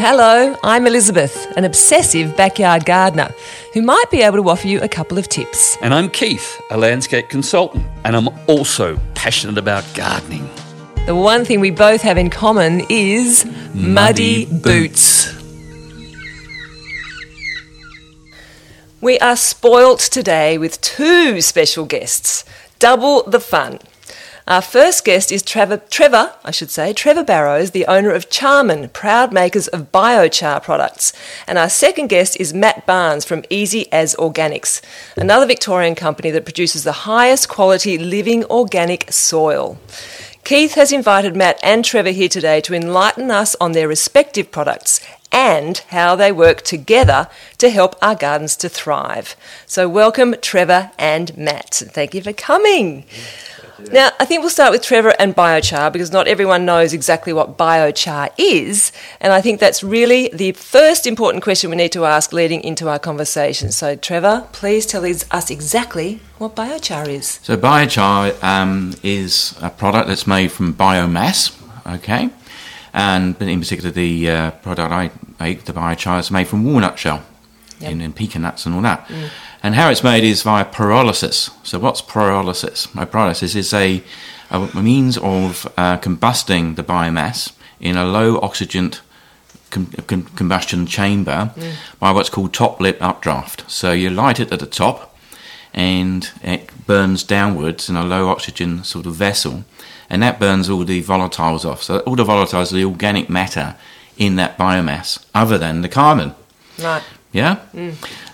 Hello, I'm Elizabeth, an obsessive backyard gardener who might be able to offer you a couple of tips. And I'm Keith, a landscape consultant, and I'm also passionate about gardening. The one thing we both have in common is muddy, Muddy boots. We are spoilt today with two special guests. Double the fun. Our first guest is Trevor, Trevor, I should say, Trevor Barrows, the owner of Charman, proud makers of biochar products. And our second guest is Matt Barnes from Easy as Organics, another Victorian company that produces the highest quality living organic soil. Keith has invited Matt and Trevor here today to enlighten us on their respective products and how they work together to help our gardens to thrive. So, welcome, Trevor and Matt. Thank you for coming. Now, I think we'll start with Trevor and biochar because not everyone knows exactly what biochar is. And I think that's really the first important question we need to ask leading into our conversation. So, Trevor, please tell us exactly what biochar is. So biochar um, is a product that's made from biomass, okay, and in particular the uh, product I make, the biochar, is made from walnut shell, Yep. and, and pecan nuts and all that. And how it's made is via pyrolysis. So what's pyrolysis? My pyrolysis is a, a means of uh, combusting the biomass in a low oxygen com- com- combustion chamber by what's called top lit updraft. So you light it at the top and it burns downwards in a low oxygen sort of vessel, and that burns all the volatiles off. So all the volatiles are the organic matter in that biomass, other than the carbon. Right. Yeah.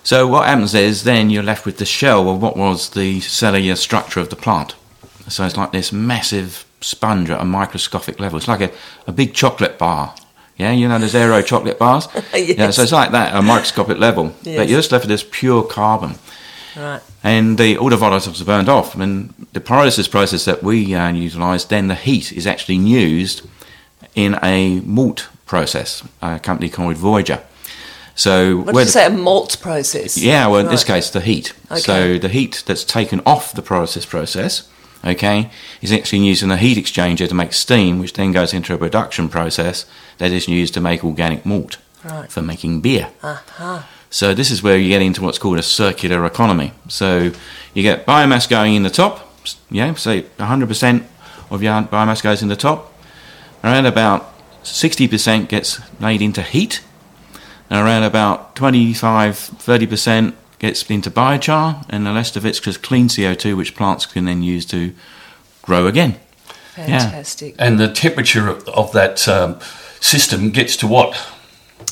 So what happens is then you're left with the shell of what was the cellular structure of the plant. So it's like this massive sponge at a microscopic level. It's like a, a big chocolate bar. Yeah, you know those aero chocolate bars. Yeah, so it's like that at a microscopic level. Yes. But you're just left with this pure carbon Right. and the, all the volatiles are burned off. And the pyrolysis process that we uh, utilise, then the heat is actually used in a malt process, a company called Voyager. So What did you say? A malt process? yeah, well, in this case, the heat. Okay. So the heat that's taken off the pyrolysis process, okay, is actually used in a heat exchanger to make steam, which then goes into a production process that is used to make organic malt Right. for making beer. Uh-huh. So this is where you get into what's called a circular economy. So you get biomass going in the top, yeah, say 100% of your biomass goes in the top. Around about 60% gets made into heat, and around about 25, 30% gets into biochar, and the rest of it's just clean CO2, which plants can then use to grow again. Fantastic. And the temperature of, of that um, system gets to what?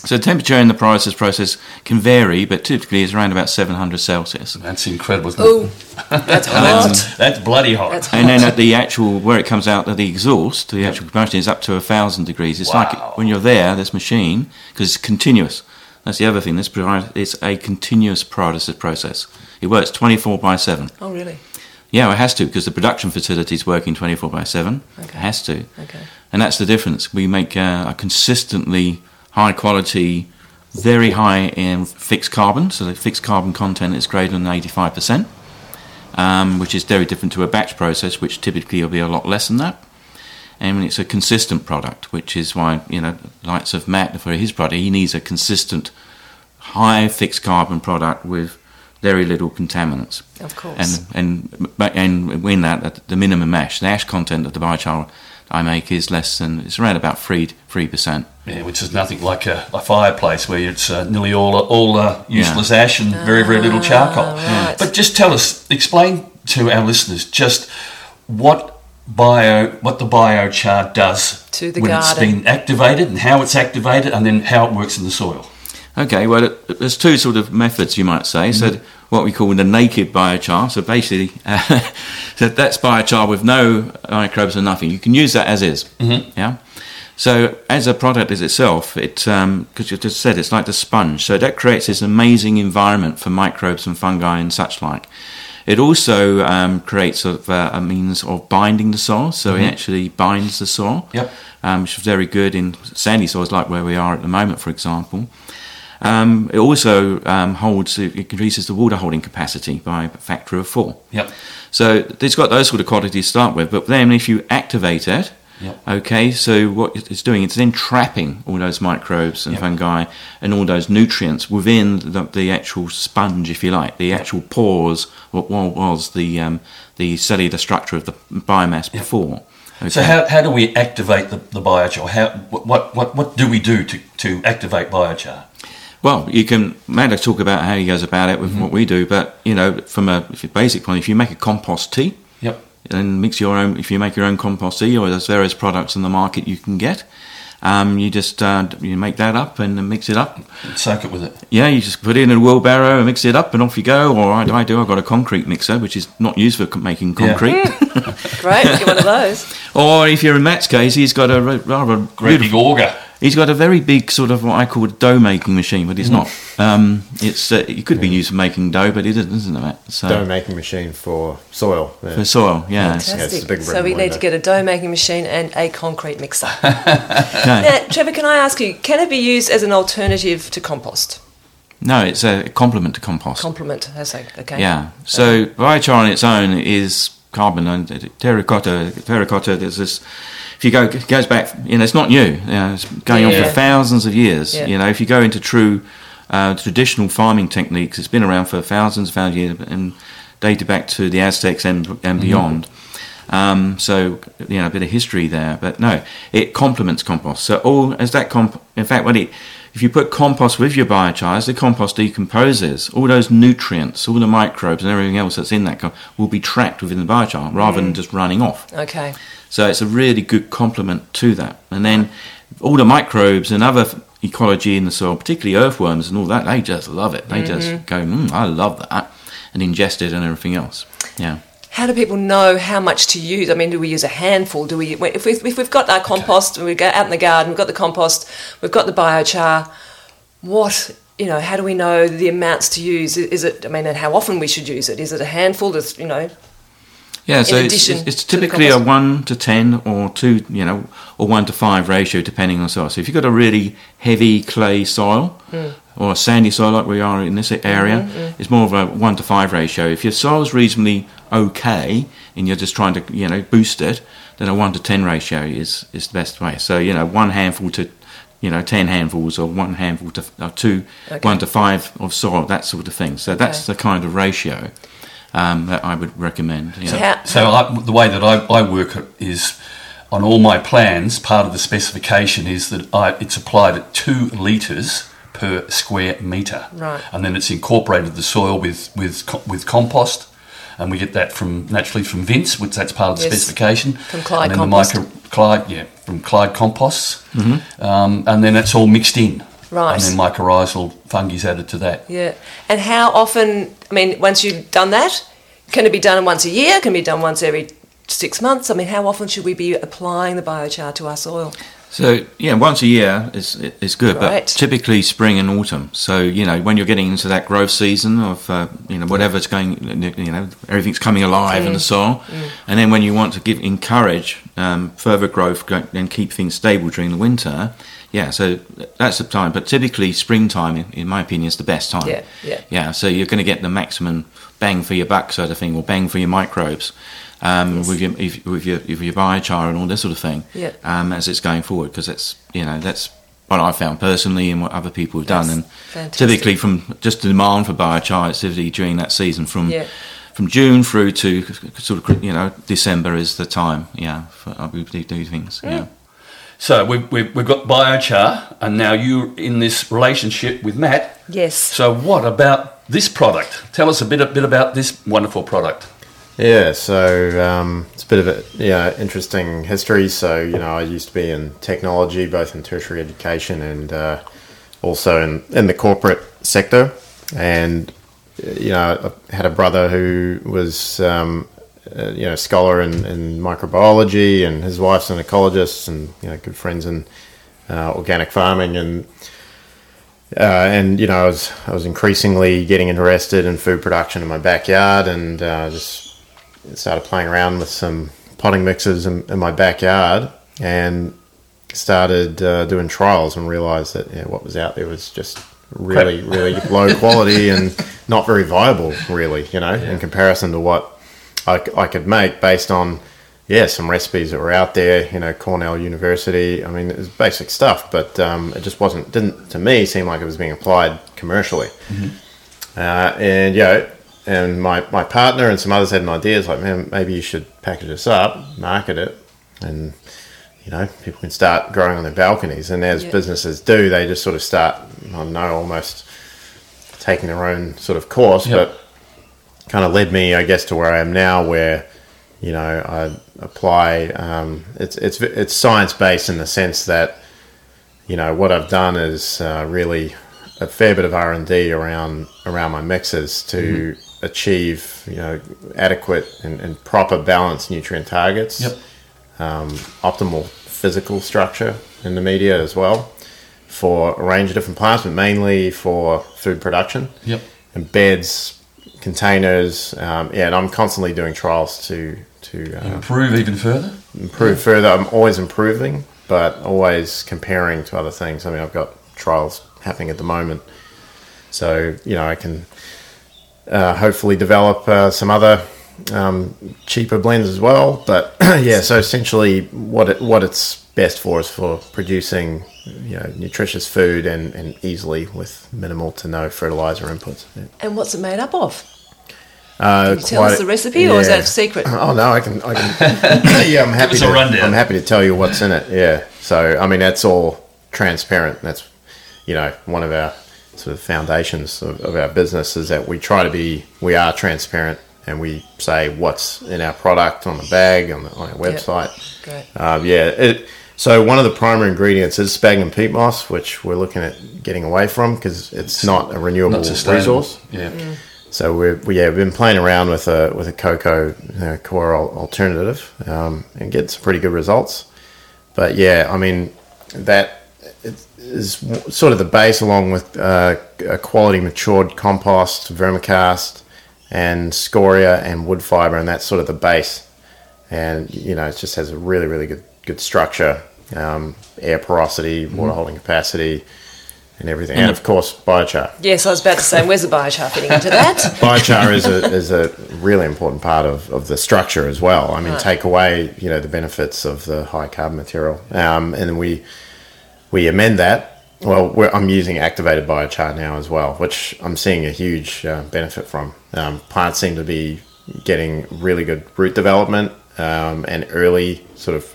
So the temperature in the pyrolysis process can vary, but typically it's around about 700 Celsius. That's incredible. Isn't Oh, that's hot. That's, that's bloody hot. That's And then at the actual where it comes out, at the exhaust, the actual combustion is up to a thousand degrees. It's Wow. like when you're there, this machine, because it's continuous. That's the other thing. This it's a continuous pyrolysis process. It works 24 by 7. Oh, really? Yeah, it has to because the production facility is working 24 by 7. Okay. It has to. Okay. And that's the difference. We make uh, a consistently high quality, very high in fixed carbon. So the fixed carbon content is greater than 85%, um, which is very different to a batch process, which typically will be a lot less than that. And it's a consistent product, which is why, you know, likes of Matt for his product, he needs a consistent, high fixed carbon product with very little contaminants. Of course. And and and in that, the minimum ash, the ash content of the biochar I make is less than it's around about three three percent. Yeah, which is nothing like a, a fireplace where it's uh, nearly all all uh, useless ash and very very little charcoal. Ah, right. But just tell us, explain to our listeners just what bio what the biochar does To the when it's been activated and how it's activated and then how it works in the soil. Okay, well, it- there's two sort of methods you might say. So what we call the naked biochar. So basically, uh, so that's biochar with no microbes or nothing. You can use that as is. Mm-hmm. Yeah. So as a product as itself, it because you just said it's like the sponge. So that creates this amazing environment for microbes and fungi and such like. It also um, creates sort of, uh, a means of binding the soil, so it actually binds the soil, Yep. um, which is very good in sandy soils like where we are at the moment, for example. Um, it also um, holds, it increases the water holding capacity by a factor of four. Yep. So it's got those sort of qualities to start with, but then if you activate it, Yep. Okay, so what it's doing, it's then trapping all those microbes and Yep. fungi and all those nutrients within the, the actual sponge, if you like, the actual pores, what wa- was the um, the cellular structure of the biomass before. Okay. So how, how do we activate the, the biochar? How what, what what do we do to, to activate biochar? Well, you can Matt will talk about how he goes about it with Mm-hmm. what we do, but you know, from a if basic point, if you make a compost tea Yep. and mix your own, if you make your own compost tea, or there's various products in the market you can get, um, you just uh, you make that up and mix it up. Soak it with it. Yeah, you just put it in a wheelbarrow and mix it up, and off you go. Or I, I do. I've got a concrete mixer, which is not used for co- making Yeah. concrete. Great, get one of those. or if you're in Matt's case, he's got a ra- rather Great big auger. He's got a very big sort of what I call a dough making machine, but it's not. Um, it's uh, it could be used for making dough, but it isn't, isn't it? So dough making machine for soil. Yeah. for soil, yeah. it's Fantastic. a big so we bread need to get a dough making machine and a concrete mixer. Okay. now, Trevor, can I ask you, can it be used as an alternative to compost? No, it's a complement to compost. Complement, I say, okay. Yeah. So biochar on its own is carbon and terra preta. Terracotta. There's this. If you go, goes back. You know, it's not new. You know, it's going on for thousands of years. Yeah. You know, if you go into true uh, traditional farming techniques, it's been around for thousands of thousands of years and dated back to the Aztecs and and beyond. Um, so you know, a bit of history there. But no, it complements compost. So all as that comp. In fact, when it if you put compost with your biochar, as the compost decomposes, all those nutrients, all the microbes and everything else that's in that will be trapped within the biochar rather than just running off. Okay. So it's a really good complement to that. And then all the microbes and other ecology in the soil, particularly earthworms and all that, they just love it. They just go, mm, I love that, and ingest it and everything else. Yeah. How do people know how much to use? I mean, do we use a handful? Do we, if, we, if we've got our compost and we go out in the garden, we've got the compost, we've got the biochar, what, you know, how do we know the amounts to use? Is it, I mean, and how often we should use it? Is it a handful? Does, you know, Yeah, so it's, it's, it's typically a one to ten or two, you know, or one to five ratio depending on soil. So if you've got a really heavy clay soil Mm. Or a sandy soil like we are in this area, Mm-hmm, it's more of a one to five ratio. If your soil's reasonably okay and you're just trying to, you know, boost it, then a one to ten ratio is is the best way. So you know, one handful to you know, ten handfuls or one handful to or two, Okay. one to five of soil, that sort of thing. So that's Okay. the kind of ratio um, that I would recommend. you know. How- So I, the way that I, I work is on all my plans. Part of the specification is that I, it's applied at two litres per square metre, Right. and then it's incorporated the soil with with with compost. And we get that from naturally from Vince, which that's part of the Yes. specification. From Clyde and then Compost. The micro, Clyde, yeah, from Clyde Composts, um, and then it's all mixed in. Right. And then mycorrhizal fungi is added to that. yeah. And how often, I mean, once you've done that, can it be done once a year? Can it be done once every six months? I mean, how often should we be applying the biochar to our soil? So yeah, once a year is is good, Right. but typically spring and autumn. So you know when you're getting into that growth season of uh, you know whatever's going, you know everything's coming alive in the soil, and then when you want to give encourage um, further growth and keep things stable during the winter, yeah. So that's the time. But typically springtime, in, in my opinion, is the best time. Yeah, yeah. Yeah. So you're going to get the maximum bang for your buck, sort of thing, or bang for your microbes. Um, Yes. with your if, with your with your biochar and all this sort of thing, Yeah. um, as it's going forward because that's you know that's what I found personally and what other people have done That's and fantastic. typically from just the demand for biochar activity during that season from Yeah. from June through to sort of you know December is the time yeah for uh, we do do things yeah So we've, we've, we've got biochar, and now you're in this relationship with Matt. Yes. So what about this product? Tell us a bit, a bit about this wonderful product. Yeah, so um, it's a bit of a yeah interesting history. So you know, I used to be in technology, both in tertiary education and uh, also in in the corporate sector. And you know, I had a brother who was um, uh, you know scholar in, in microbiology, and his wife's an ecologist, and you know, good friends in uh, organic farming and. Uh, and you know, I was I was increasingly getting interested in food production in my backyard, and uh, just started playing around with some potting mixes in, in my backyard, and started uh, doing trials, and realised that yeah, what was out there was just really, really low quality and not very viable, really. You know, in comparison to what I could make based on yeah, some recipes that were out there. You know, Cornell University. I mean, it was basic stuff, but um, it just wasn't didn't to me seem like it was being applied commercially. Uh, and yeah, and my my partner and some others had an idea. It's like, man, maybe you should package this up, market it, and you know, people can start growing on their balconies. And as Yeah. businesses do, they just sort of start, I don't know, almost taking their own sort of course. Yep. But kind of led me, I guess, to where I am now, where you know I apply. Um, it's it's it's science based in the sense that you know what I've done is uh, really a fair bit of R and D around around my mixes to achieve you know adequate and, and proper balanced nutrient targets Yep. um, optimal physical structure in the media as well for a range of different plants, but mainly for food production Yep. and beds, containers. Um, yeah, and I'm constantly doing trials to to uh, Improve even further. improve further. I'm always improving, but always comparing to other things. I mean, I've got trials happening at the moment, so you know I can uh, hopefully develop uh, some other um, cheaper blends as well. But yeah, so essentially, what it, what it's best for is for producing you know nutritious food and, and easily with minimal to no fertilizer inputs. Yeah. And what's it made up of? Uh, Can you tell us the recipe, or is that a secret? Oh no, I can. I can yeah, I'm happy us a to. rundown. I'm happy to tell you what's in it. Yeah. So I mean, that's all transparent. That's you know one of our sort of foundations of, of our business is that we try to be. We are transparent, and we say what's in our product on the bag on, the, on our website. Great. Uh, yeah. It, so one of the primary ingredients is sphagnum peat moss, which we're looking at getting away from because it's not a renewable Not resource. Yeah. So we're, we, yeah, we've been playing around with a with a cocoa uh, coir alternative um, and get some pretty good results. But yeah, I mean that is sort of the base, along with uh, a quality matured compost, vermicast, and scoria and wood fiber, and that's sort of the base. And you know, it just has a really really good good structure, um, air porosity, water holding capacity, and everything, and of course biochar. Yes, I was about to say, where's the biochar fitting into that? biochar is a is a really important part of, of the structure as well. I mean, Right. take away you know the benefits of the high carbon material, um, and then we we amend that. Well, we're, I'm using activated biochar now as well, which I'm seeing a huge uh, benefit from. Um, plants seem to be getting really good root development um, and early sort of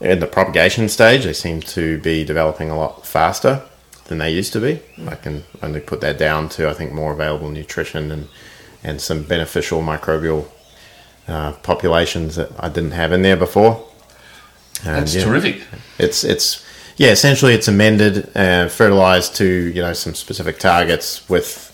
in the propagation stage. They seem to be developing a lot faster than they used to be. I can only put that down to I think more available nutrition and and some beneficial microbial uh, populations that I didn't have in there before. And, That's yeah, terrific. It's it's yeah, essentially it's amended and fertilized to you know some specific targets with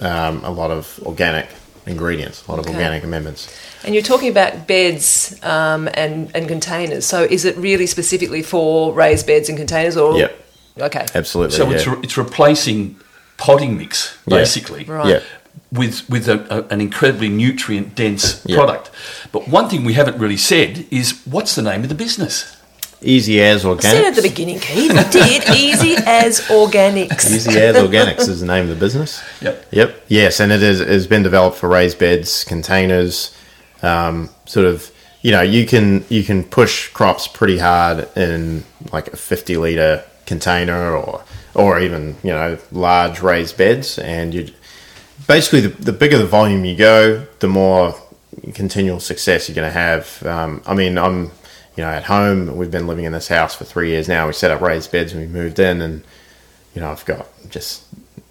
um, a lot of organic ingredients, a lot of organic amendments. And you're talking about beds um, and, and containers. So is it really specifically for raised beds and containers? or Yep. Okay. Absolutely. So yeah. it's, re- it's replacing potting mix, Yeah. basically. Right. yeah. with with a, a, an incredibly nutrient dense Yeah. product. But one thing we haven't really said is what's the name of the business? Easy as I said at the beginning, Keith. You did. Easy as organics. Easy as organics is the name of the business. Yep. Yep. Yes, and it is has been developed for raised beds, containers, um, sort of. You know, you can you can push crops pretty hard in like a fifty liter container or or even you know large raised beds, and you basically the, the bigger the volume you go, the more continual success you're going to have. Um, I mean, I'm you know at home. We've been living in this house for three years now. We set up raised beds when we moved in, and you know I've got just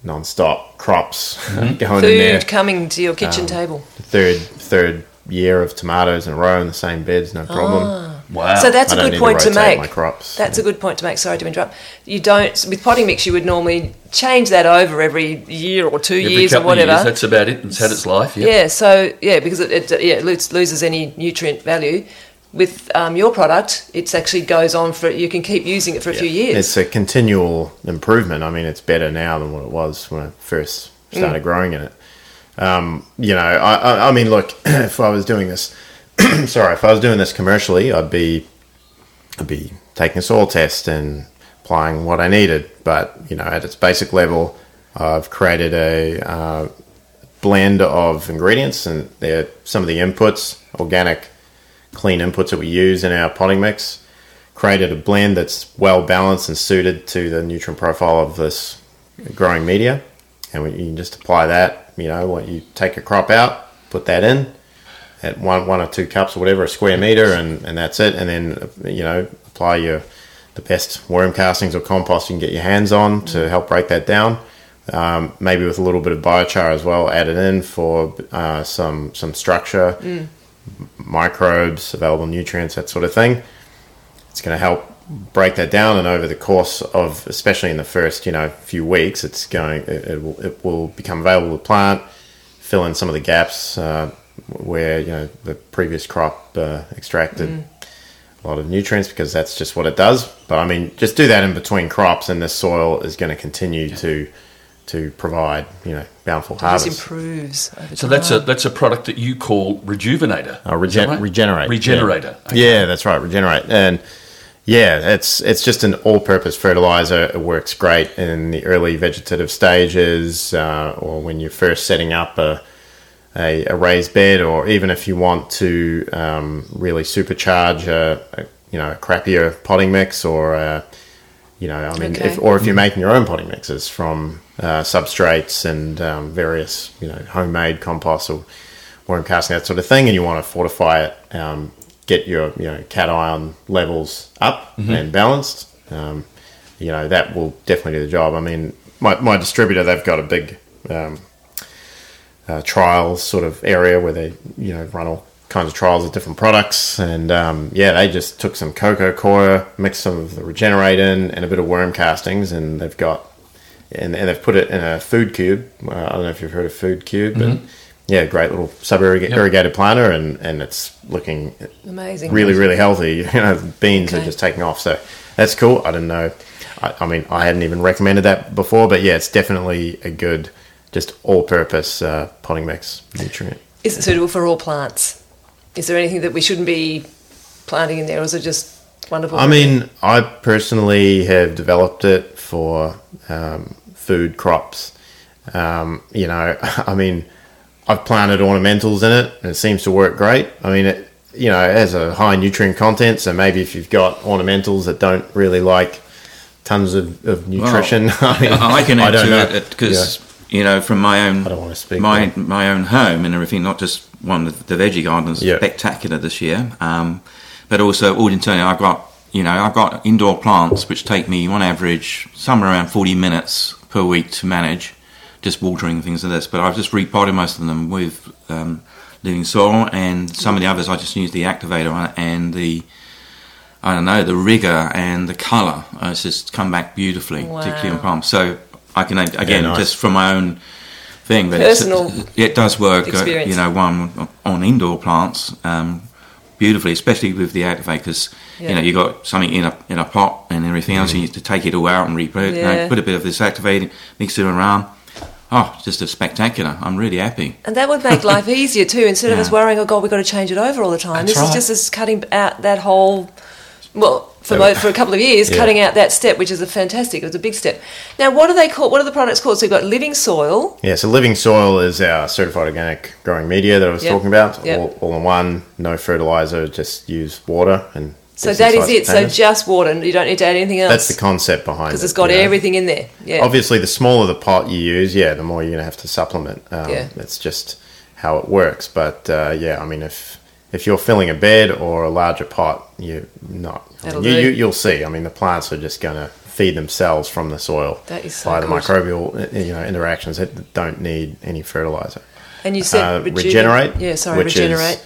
non-stop crops going in there. Food coming to your kitchen Um, table. Third third year of tomatoes in a row in the same beds, no problem. Wow. So that's I a good need point to, rotate make. my crops. That's a good point to make. Sorry to interrupt. You don't with potting mix. You would normally change that over every year or two Every years or couple of whatever. years, that's about it. It's had its life. Yep. Yeah. So yeah, because it, it yeah it loses, loses any nutrient value. With um, your product, it actually goes on for you can keep using it for a few years. It's a continual improvement. I mean, it's better now than what it was when I first Mm. started growing in it. Um, you know, I, I, I mean, look, if I was doing this, sorry, if I was doing this commercially, I'd be, I'd be taking a soil test and applying what I needed. But you know, at its basic level, I've created a uh, blend of ingredients, and they're some of the inputs: organic clean inputs that we use in our potting mix, created a blend that's well balanced and suited to the nutrient profile of this growing media. And we, you can just apply that, you know, when you take a crop out, put that in at one, one or two cups or whatever, a square meter, and, and that's it. And then, you know, apply your the best worm castings or compost you can get your hands on to help break that down. Um, maybe with a little bit of biochar as well added in for uh, some some structure, microbes, available nutrients, that sort of thing. It's going to help break that down, and over the course of, especially in the first you know few weeks, it's going it, it, will, it will become available to plant, fill in some of the gaps uh, where you know the previous crop uh, extracted a lot of nutrients because that's just what it does. But I mean, just do that in between crops, and the soil is going to continue to to provide you know bountiful This harvest. improves over So that's a that's a product that you call Rejuvenator. Is that regen- right? regenerate. Regenerator. Yeah. Yeah, that's right. Regenerate. And yeah, it's it's just an all-purpose fertilizer. It works great in the early vegetative stages, uh, or when you're first setting up a, a a raised bed, or even if you want to um, really supercharge a, a you know a crappier potting mix, or a, you know I mean, Okay. if, or if you're making your own potting mixes from uh, substrates and um, various you know homemade compost or worm casting that sort of thing, and you want to fortify it, um, get your you know cation levels up and balanced. Um, you know that will definitely do the job. I mean, my, my distributor they've got a big um, uh, trials sort of area where they you know run all kinds of trials of different products, and um, yeah, they just took some cocoa coir, mixed some of the regenerate in, and a bit of worm castings, and they've got and, and they've put it in a food cube. Uh, I don't know if you've heard of food cube, but yeah, great little sub irrigated planter, and and it's looking amazing. really really healthy. You know, the beans are just taking off, so that's cool. I didn't know. I, I mean, I hadn't even recommended that before, but yeah, it's definitely a good, just all-purpose uh, potting mix nutrient. Is it suitable for all plants? Is there anything that we shouldn't be planting in there, or is it just wonderful? I mean, I personally have developed it for um, food crops. Um, you know, I mean, I've planted ornamentals in it, and it seems to work great. I mean, it you know it has a high nutrient content, so maybe if you've got ornamentals that don't really like tons of, of nutrition, I mean, I can add don't to know. it because you know from my own I don't wanna speak, my but- my own home and everything. Not just one of the veggie gardens Yeah. spectacular this year, um, but also all in turn I've got you know I've got indoor plants which take me on average somewhere around forty minutes per week to manage, just watering things like this. But I've just repotted most of them with um, living soil, and some of the others I just use the activator and the I don't know, the rigor and the colour. Uh, it's just come back beautifully, particularly on Wow. palm. So I can, again, nice. just from my own thing, but Personal it does work, uh, you know, one on indoor plants um, beautifully, especially with the activate, because, Yeah. you know, you got something in a, in a pot and everything else, you need to take it all out and re-put it, you know, Yeah. put a bit of this activated, mix it around. Oh, just a spectacular. I'm really happy. and that would make life easier too. Instead of us worrying, oh God, we've got to change it over all the time. That's this is just us cutting out that whole. Well, for, mo- for a couple of years, Yeah. cutting out that step, which is a fantastic. It was a big step. Now, what are they called? What are the products called? So you've got living soil. Yeah, so Living Soil is our certified organic growing media that I was Yep. talking about. Yep. All, all in one, no fertilizer, just use water and. So that is it. So just water. and You don't need to add anything else. That's the concept behind it. because it's got know. everything in there. Yeah. Obviously, the smaller the pot you use, yeah, the more you're going to have to supplement. Um, Yeah. It's just how it works. But uh, yeah, I mean, if if you're filling a bed or a larger pot, you're not. I mean, you, you, you'll see. I mean, the plants are just going to feed themselves from the soil That is so by the good. microbial uh, you know interactions that don't need any fertilizer. and you said uh, reju- regenerate, Yeah, sorry, which is- regenerate.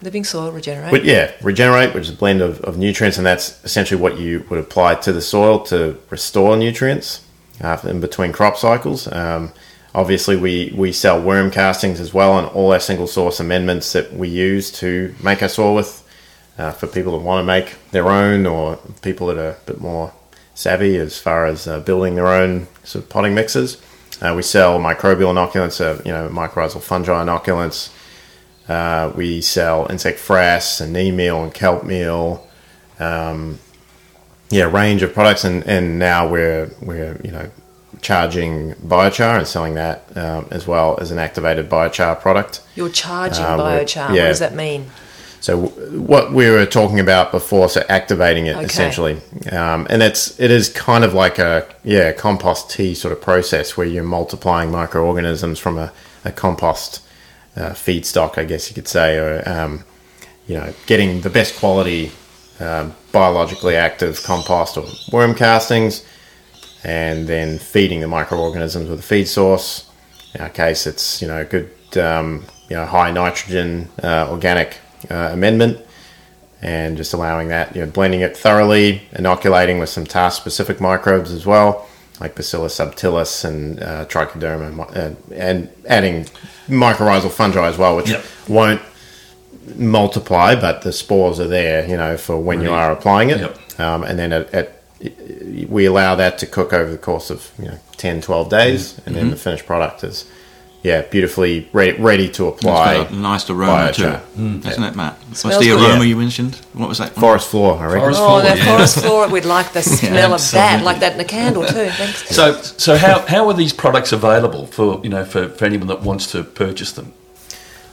living soil, regenerate. But yeah, regenerate, which is a blend of, of nutrients, and that's essentially what you would apply to the soil to restore nutrients uh, in between crop cycles. Um, obviously, we, we sell worm castings as well, and all our single source amendments that we use to make our soil with uh, for people that want to make their own, or people that are a bit more savvy as far as uh, building their own sort of potting mixes. Uh, we sell microbial inoculants, uh, you know, mycorrhizal fungi inoculants. Uh, we sell insect frass and neem meal and kelp meal. Um, yeah, range of products, and, and now we're we're you know charging biochar and selling that um, as well as an activated biochar product. You're charging we're- biochar. What does that mean? So w- what we were talking about before, so activating it Okay. essentially, um, and it's it is kind of like a yeah compost tea sort of process where you're multiplying microorganisms from a, a compost uh, feedstock, I guess you could say, or um, you know, getting the best quality um, biologically active compost or worm castings, and then feeding the microorganisms with a feed source. In our case, it's you know good um, you know high nitrogen uh, organic uh, amendment, and just allowing that you know blending it thoroughly, inoculating with some task specific microbes as well, like Bacillus subtilis and uh, Trichoderma, uh, and adding mycorrhizal fungi as well, which Yep. won't multiply, but the spores are there, you know, for when you are applying it. Yep. Um, and then at, it, we allow that to cook over the course of you know 10, 12 days, and then the finished product is yeah beautifully ready, ready to It's apply. got a nice aroma to biochar. it, doesn't it, Matt? What's the good. aroma Yeah. you mentioned? What was that? one? Forest floor, I reckon. Forest Oh, floor, that yeah. forest floor, we'd like the smell of that, like that in a candle too. Thanks. So, so how, how are these products available for you know for, for anyone that wants to purchase them?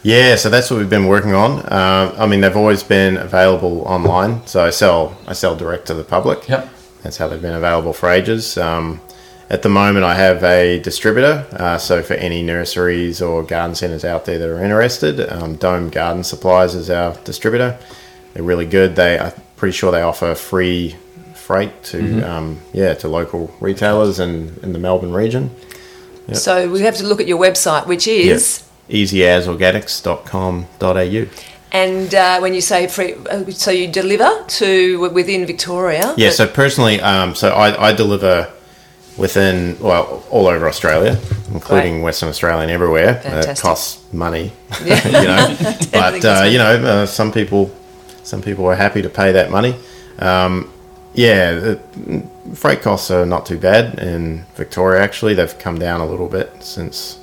Yeah, so that's what we've been working on. Uh, I mean, they've always been available online. So I sell, I sell direct to the public. Yep. That's how they've been available for ages. Um, at the moment, I have a distributor. Uh, so for any nurseries or garden centres out there that are interested, um, Dome Garden Supplies is our distributor. They're really good. They, I'm pretty sure they offer free freight to, um, yeah, to local retailers in, in the Melbourne region. So we have to look at your website, which is. easyasorganics.com.au. And uh, when you say free, uh, so you deliver to within Victoria. Yeah, so personally, um, so I, I deliver within, well, all over Australia, including Great. Western Australia and everywhere. It Fantastic. costs money, Yeah. you know. But, uh, you know, uh, some people some people are happy to pay that money. Um, yeah, the freight costs are not too bad in Victoria, actually. They've come down a little bit since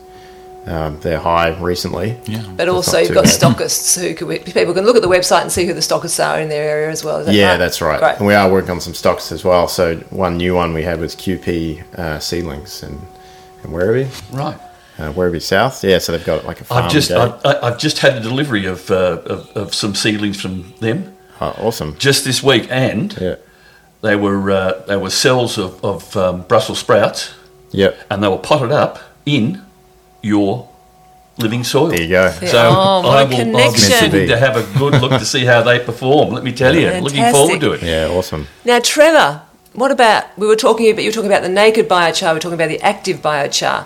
um, they're high recently. Yeah. But also you've got bad. stockists who could, people can look at the website and see who the stockists are in their area as well. Is that Yeah, right? that's right. Great. And we are working on some stocks as well. So one new one we had was QP uh, seedlings and and Werribee, Right. uh, Werribee South. Yeah, so they've got like a farm. I've just. I, I- I've just had a delivery of, uh, of of some seedlings from them Oh, awesome. just this week, and Yeah. they were uh, they were cells of, of um, Brussels sprouts, Yep. and they were potted up in your living soil. There you go. Yeah. So Oh, what I a will, I'll be connection. sitting to have a good look to see how they perform. Let me tell you, looking forward to it. Yeah, awesome. Now, Trevor, what about we were talking about you were talking about the naked biochar, we are talking about the active biochar.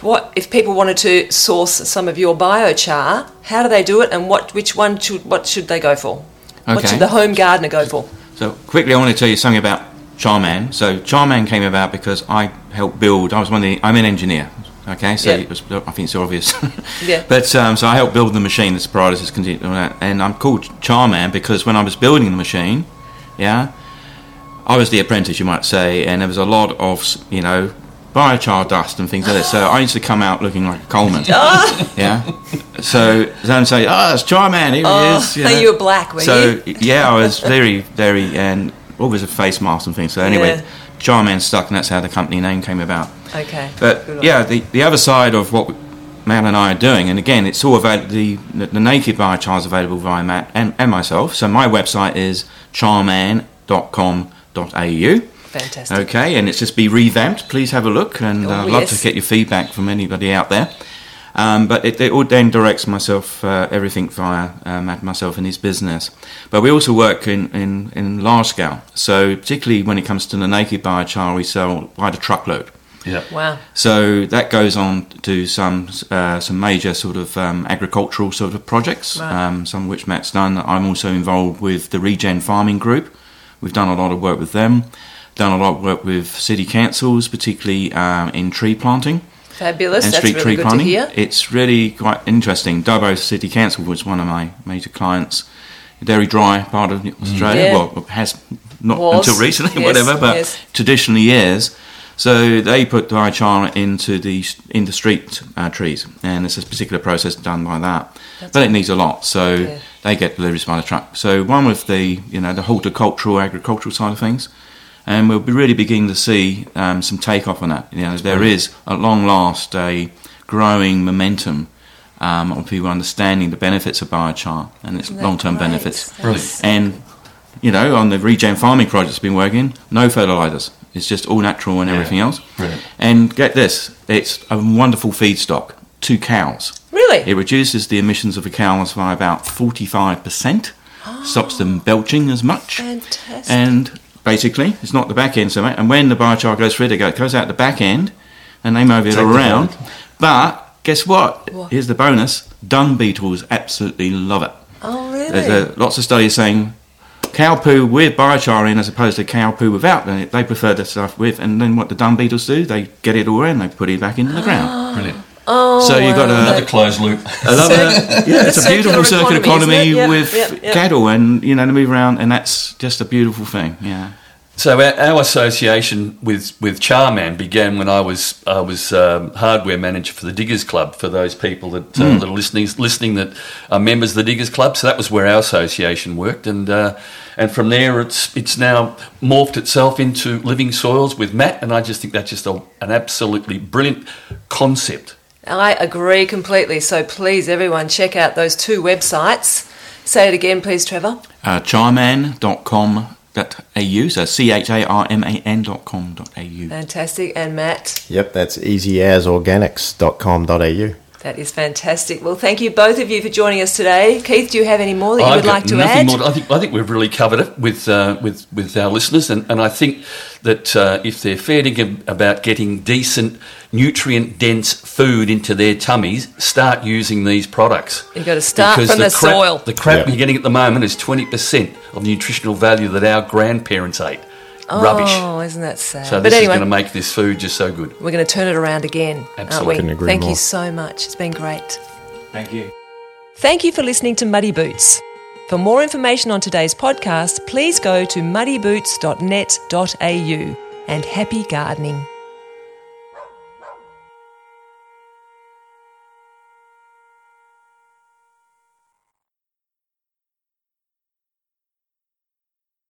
What if people wanted to source some of your biochar? How do they do it, and what which one should what should they go for? What Okay. should the home gardener go for? So quickly, I want to tell you something about Charman. So Charman came about because I helped build. I was one of the. I'm an engineer. Okay, so was, I think it's obvious. Yeah. But um, so I helped build the machine. This Paratus is continuing on that, and I'm called Charman because when I was building the machine, yeah, I was the apprentice, you might say, and there was a lot of you know biochar dust and things like that. So I used to come out looking like a Coleman. yeah. So then say, oh, it's Charman. Here Oh, he is. so you were black, were so, you? So yeah, I was very, very, and always a face mask and things. So anyway, Yeah. Charman stuck, and that's how the company name came about. Okay. But yeah, the, the other side of what Matt and I are doing, and again, it's all available. The, the, the naked biochar is available via Matt and, and myself. So my website is charman.com.au. Fantastic. Okay, and it's just be revamped. Please have a look, and Oh, uh, I'd love to get your feedback from anybody out there. Um, but it, it all then directs myself uh, everything via uh, Matt, myself and his business. But we also work in, in, in large scale. So particularly when it comes to the naked biochar, we sell by the truckload. Yeah. Wow. So that goes on to some uh, some major sort of um, agricultural sort of projects, Right. um, some of which Matt's done. I'm also involved with the Regen Farming Group. We've done a lot of work with them. Done a lot of work with city councils, particularly um, in tree planting Fabulous. and That's street really tree good planting. It's really quite interesting. Dubbo City Council was one of my major clients. Very dry part of Australia. Yeah. Well, has not Was, until recently, yes, whatever, but yes. traditionally is. So they put biochar into the in the street uh, trees, and it's a particular process done by that. but it needs a lot, so Yeah. they get deliveries by the truck. So one with the you know the horticultural, agricultural side of things, and we'll be really beginning to see um, some takeoff on that. You know, there is at long last a growing momentum um, of people understanding the benefits of biochar and its Isn't long-term great? benefits. That's Brilliant. so And you know, on the regen farming project's been working, no fertilizers. It's just all natural and Yeah. everything else. Brilliant. And get this, it's a wonderful feedstock to cows. Really? It reduces the emissions of the cows by about 45%, stops them belching as much. Fantastic. And basically, it's not the back end so much. And when the biochar goes through, it go- it goes out the back end, and they move it Take around. But guess what? What? Here's the bonus: dung beetles absolutely love it. oh, really? There's uh, lots of studies saying cow poo with biochar in as opposed to cow poo without. They, they prefer the stuff with. And then what the dung beetles do? They get it all in, they put it back into the ground. Brilliant. Oh, so you've got wow. a- Another closed loop. Another, yeah, it's a Circular beautiful circular economy, economy. Yep, with yep, yep. cattle, and you know they move around, and that's just a beautiful thing. Yeah. So our, our association with, with Charman began when I was I was um, hardware manager for the Diggers Club. For those people that, uh, that are listening listening that are members of the Diggers Club, so that was where our association worked, and uh, and from there it's it's now morphed itself into Living Soils with Matt, and I just think that's just a, an absolutely brilliant concept. I agree completely. So please, everyone, check out those two websites. Say it again, please, Trevor. Uh, charman.com.au, so C H A R M A N.com.au. Fantastic. And Matt, Yep, that's easyasorganics.com.au. that is fantastic. Well, thank you both of you for joining us today. Keith, do you have any more that you I've would like to nothing add? more I think I think we've really covered it with uh, with with our listeners, and, and I think that uh, if they're fairly about getting decent, nutrient dense food into their tummies, start using these products. You've got to start Because from the crap, soil. The crap Yeah. you're getting at the moment is twenty percent of the nutritional value that our grandparents ate. Rubbish. Oh, isn't that sad? So but this anyway, is going to make this food just so good. we're going to turn it around again, Absolutely. aren't we? Couldn't agree Thank you so much. It's been great. Thank you. Thank you for listening to Muddy Boots. For more information on today's podcast, please go to muddyboots.net.au and happy gardening.